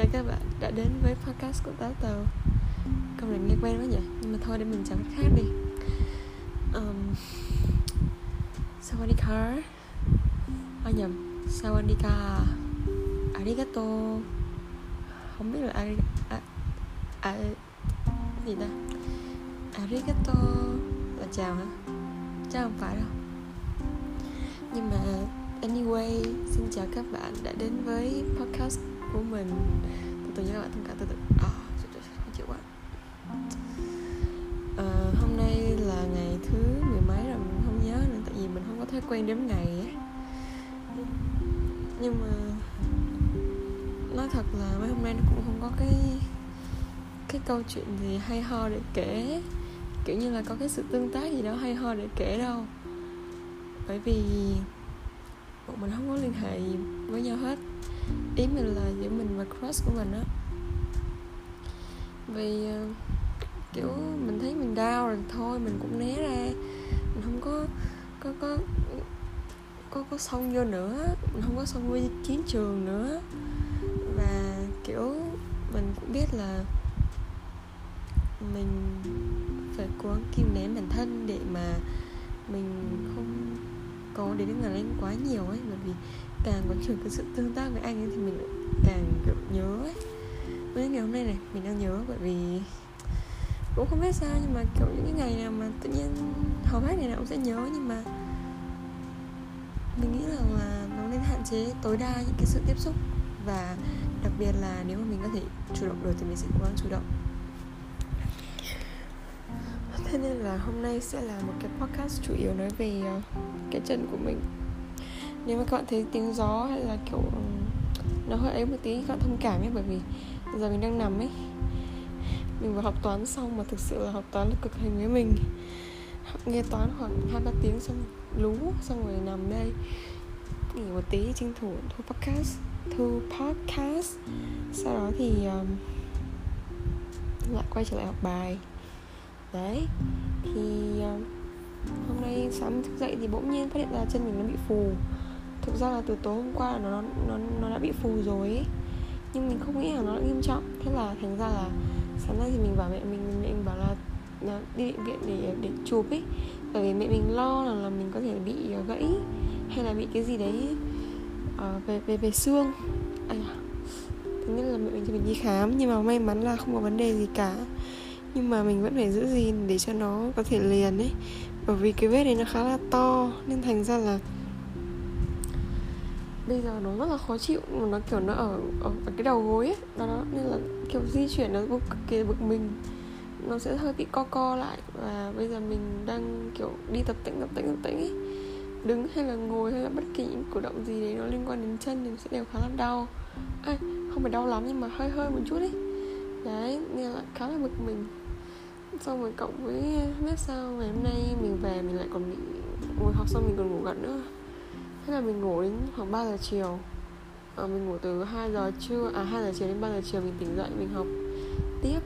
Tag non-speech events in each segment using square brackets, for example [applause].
chào các bạn đã đến với podcast của Táo Tàu. Công nhận nghe quen quá nhỉ? Nhưng mà thôi để mình chào cách khác đi. Um, Sawadika À nhầm Sawadika Arigato. Không biết là ari, à, à, gì ta? Arigato. Là chào hả? Chắc không phải đâu. Nhưng mà Anyway, xin chào các bạn đã đến với podcast của mình. Từ từ nha các bạn thông cảm từ từ. À, khó chịu quá. À, Hôm nay là ngày thứ mười mấy rồi mình không nhớ nữa Tại vì mình không có thói quen đếm ngày ấy. Nhưng mà Nói thật là mấy hôm nay nó cũng không có cái Cái câu chuyện gì hay ho để kể. Kiểu như là có cái sự tương tác gì đó hay ho để kể đâu. Bởi vì bọn mình không có liên hệ gì với nhau hết. Ý mình là giữa mình và crush của mình á. Vì uh, kiểu mình thấy mình đau rồi thôi mình cũng né ra. Mình không có có có có có xông vô nữa. Mình không có xông vô chiến trường nữa. Và kiểu mình cũng biết là mình phải cố gắng kìm nén bản thân để mà mình không có đến ngàn lên quá nhiều ấy, bởi vì càng có nhiều cái sự tương tác với anh ấy thì mình càng, kiểu, nhớ ấy. Với ngày hôm nay này, mình đang nhớ bởi vì cũng không biết sao nhưng mà, kiểu, những cái ngày nào mà tự nhiên hầu hết ngày nào cũng sẽ nhớ nhưng mà mình nghĩ rằng là nó nên hạn chế tối đa những cái sự tiếp xúc. Và đặc biệt là nếu mà mình có thể chủ động được thì mình sẽ cố gắng chủ động thế nên là hôm nay sẽ là một cái podcast chủ yếu nói về ờ, cái chân của mình. Nếu mà các bạn thấy tiếng gió hay là kiểu ừ, nó hơi ấy một tí các bạn thông cảm nhé bởi vì giờ mình đang nằm ấy. Mình vừa học toán xong mà thực sự là học toán là cực hình với mình. Nghe toán khoảng hai ba tiếng xong lú xong rồi nằm đây. Nghỉ một tí tranh thủ thu podcast thu podcast. Sau đó thì um, lại quay trở lại học bài đấy thì ờ, hôm nay sáng thức dậy thì bỗng nhiên phát hiện ra chân mình nó bị phù. Thực ra là từ tối hôm qua nó nó nó đã bị phù rồi ấy. nhưng mình không nghĩ là nó đã nghiêm trọng. Thế là thành ra là sáng nay thì mình bảo mẹ mình mẹ mình bảo là ờ, đi bệnh viện để để chụp ấy. Bởi vì mẹ mình lo là, là mình có thể bị ờ, gãy hay là bị cái gì đấy à, về về về xương. À, thế nên là mẹ mình cho mình đi khám. Nhưng mà may mắn là không có vấn đề gì cả nhưng mà mình vẫn phải giữ gìn để cho nó có thể liền ấy. Bởi vì cái vết này nó khá là to nên thành ra là bây giờ nó rất là khó chịu. Mà nó kiểu nó ở ở, ở cái đầu gối ấy đó, đó. Nên là kiểu di chuyển nó cực kỳ bực mình. Nó sẽ hơi bị co co lại. Và bây giờ mình đang kiểu đi tập tĩnh tập tĩnh tập tĩnh ấy. Đứng hay là ngồi hay là bất kỳ những cử động gì đấy nó liên quan đến chân thì sẽ đều khá là đau. À, không phải đau lắm nhưng mà hơi hơi một chút ấy. Đấy nên là khá là bực mình xong rồi cộng với biết sao ngày hôm nay mình về mình lại còn bị ngồi học xong mình còn ngủ gật nữa. Thế là mình ngủ đến khoảng 3 giờ chiều. À, mình ngủ từ 2 giờ trưa à 2 giờ chiều đến 3 giờ chiều mình tỉnh dậy mình học tiếp.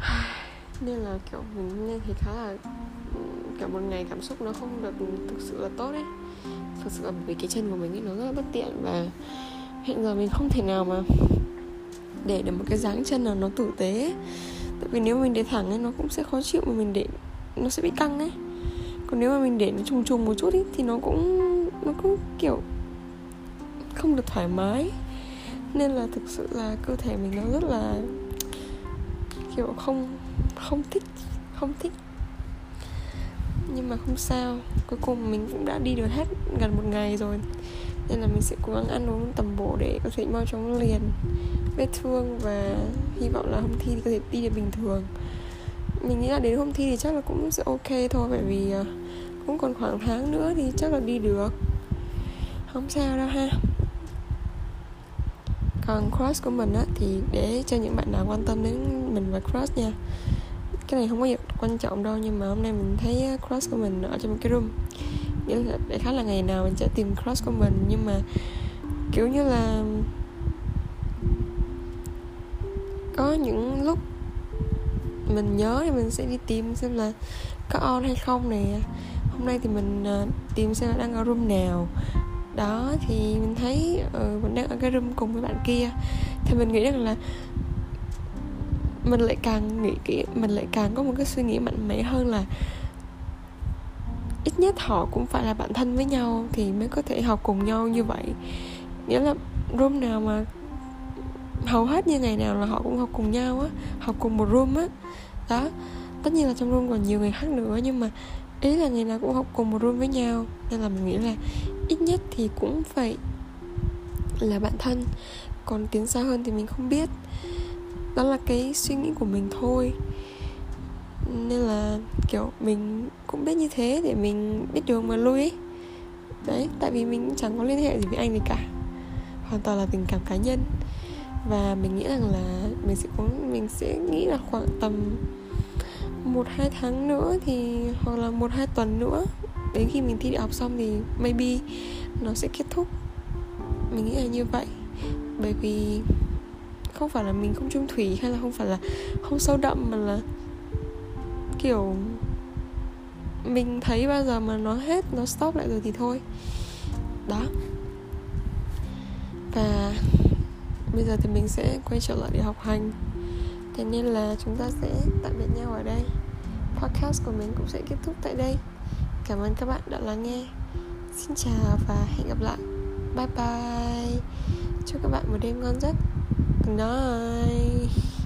[sighs] Nên là kiểu mình nên thì khá là kiểu một ngày cảm xúc nó không được thực sự là tốt đấy thực sự là vì cái chân của mình ấy nó rất là bất tiện và hiện giờ mình không thể nào mà để được một cái dáng chân nào nó tử tế. ấy tại vì nếu mình để thẳng ấy nó cũng sẽ khó chịu mà mình để nó sẽ bị căng ấy. Còn nếu mà mình để nó trùng trùng một chút ấy, thì nó cũng nó cũng kiểu không được thoải mái. Nên là thực sự là cơ thể mình nó rất là kiểu không không thích không thích. Nhưng mà không sao cuối cùng mình cũng đã đi được hết gần một ngày rồi. Nên là mình sẽ cố gắng ăn uống tầm bổ để có thể mau chóng liền vết thương và hy vọng là hôm thi thì có thể đi được bình thường. Mình nghĩ là đến hôm thi thì chắc là cũng sẽ ok thôi, bởi vì à, cũng còn khoảng tháng nữa thì chắc là đi được. Không sao đâu ha. Còn cross của mình á, thì để cho những bạn nào quan tâm đến mình và cross nha. Cái này không có gì quan trọng đâu, nhưng mà hôm nay mình thấy à, cross của mình ở trong cái room. Nghĩa là đại khái là ngày nào mình sẽ tìm cross của mình, nhưng mà, kiểu như là có những lúc mình nhớ thì mình sẽ đi tìm xem là có on hay không nè. Hôm nay thì mình ờ, tìm xem là đang ở room nào. Đó thì mình thấy ừ, mình đang ở cái room cùng với bạn kia. Thì mình nghĩ rằng là mình lại càng nghĩ kỹ mình lại càng có một cái suy nghĩ mạnh mẽ hơn là ít nhất họ cũng phải là bạn thân với nhau thì mới có thể học cùng nhau như vậy. Nghĩa là room nào mà hầu hết như ngày nào là họ cũng học cùng nhau á, học cùng một room á. Đó, tất nhiên là trong room còn nhiều người khác nữa, nhưng mà ý là ngày nào cũng học cùng một room với nhau. Nên là mình nghĩ là ít nhất thì cũng phải là bạn thân. Còn tiến xa hơn thì mình không biết. Đó là cái suy nghĩ của mình thôi. Nên là, kiểu, mình cũng biết như thế để mình biết đường mà lui ấy. Đấy, tại vì mình chẳng có liên hệ gì với anh gì cả. Hoàn toàn là tình cảm cá nhân và mình nghĩ rằng là mình sẽ có, mình sẽ nghĩ là khoảng tầm một hai tháng nữa thì, hoặc là một hai tuần nữa, đến khi mình thi đại học xong thì maybe nó sẽ kết thúc. Mình nghĩ là như vậy. Bởi vì không phải là mình không trung thủy hay là không phải là không sâu đậm, mà là kiểu mình thấy bao giờ mà nó hết, nó stop lại rồi thì thôi. Đó. Và bây giờ thì mình sẽ quay trở lại để học hành. Thế nên là chúng ta sẽ tạm biệt nhau ở đây. Podcast của mình cũng sẽ kết thúc tại đây. Cảm ơn các bạn đã lắng nghe. Xin chào và hẹn gặp lại. Bye bye. Chúc các bạn một đêm ngon giấc. Good night.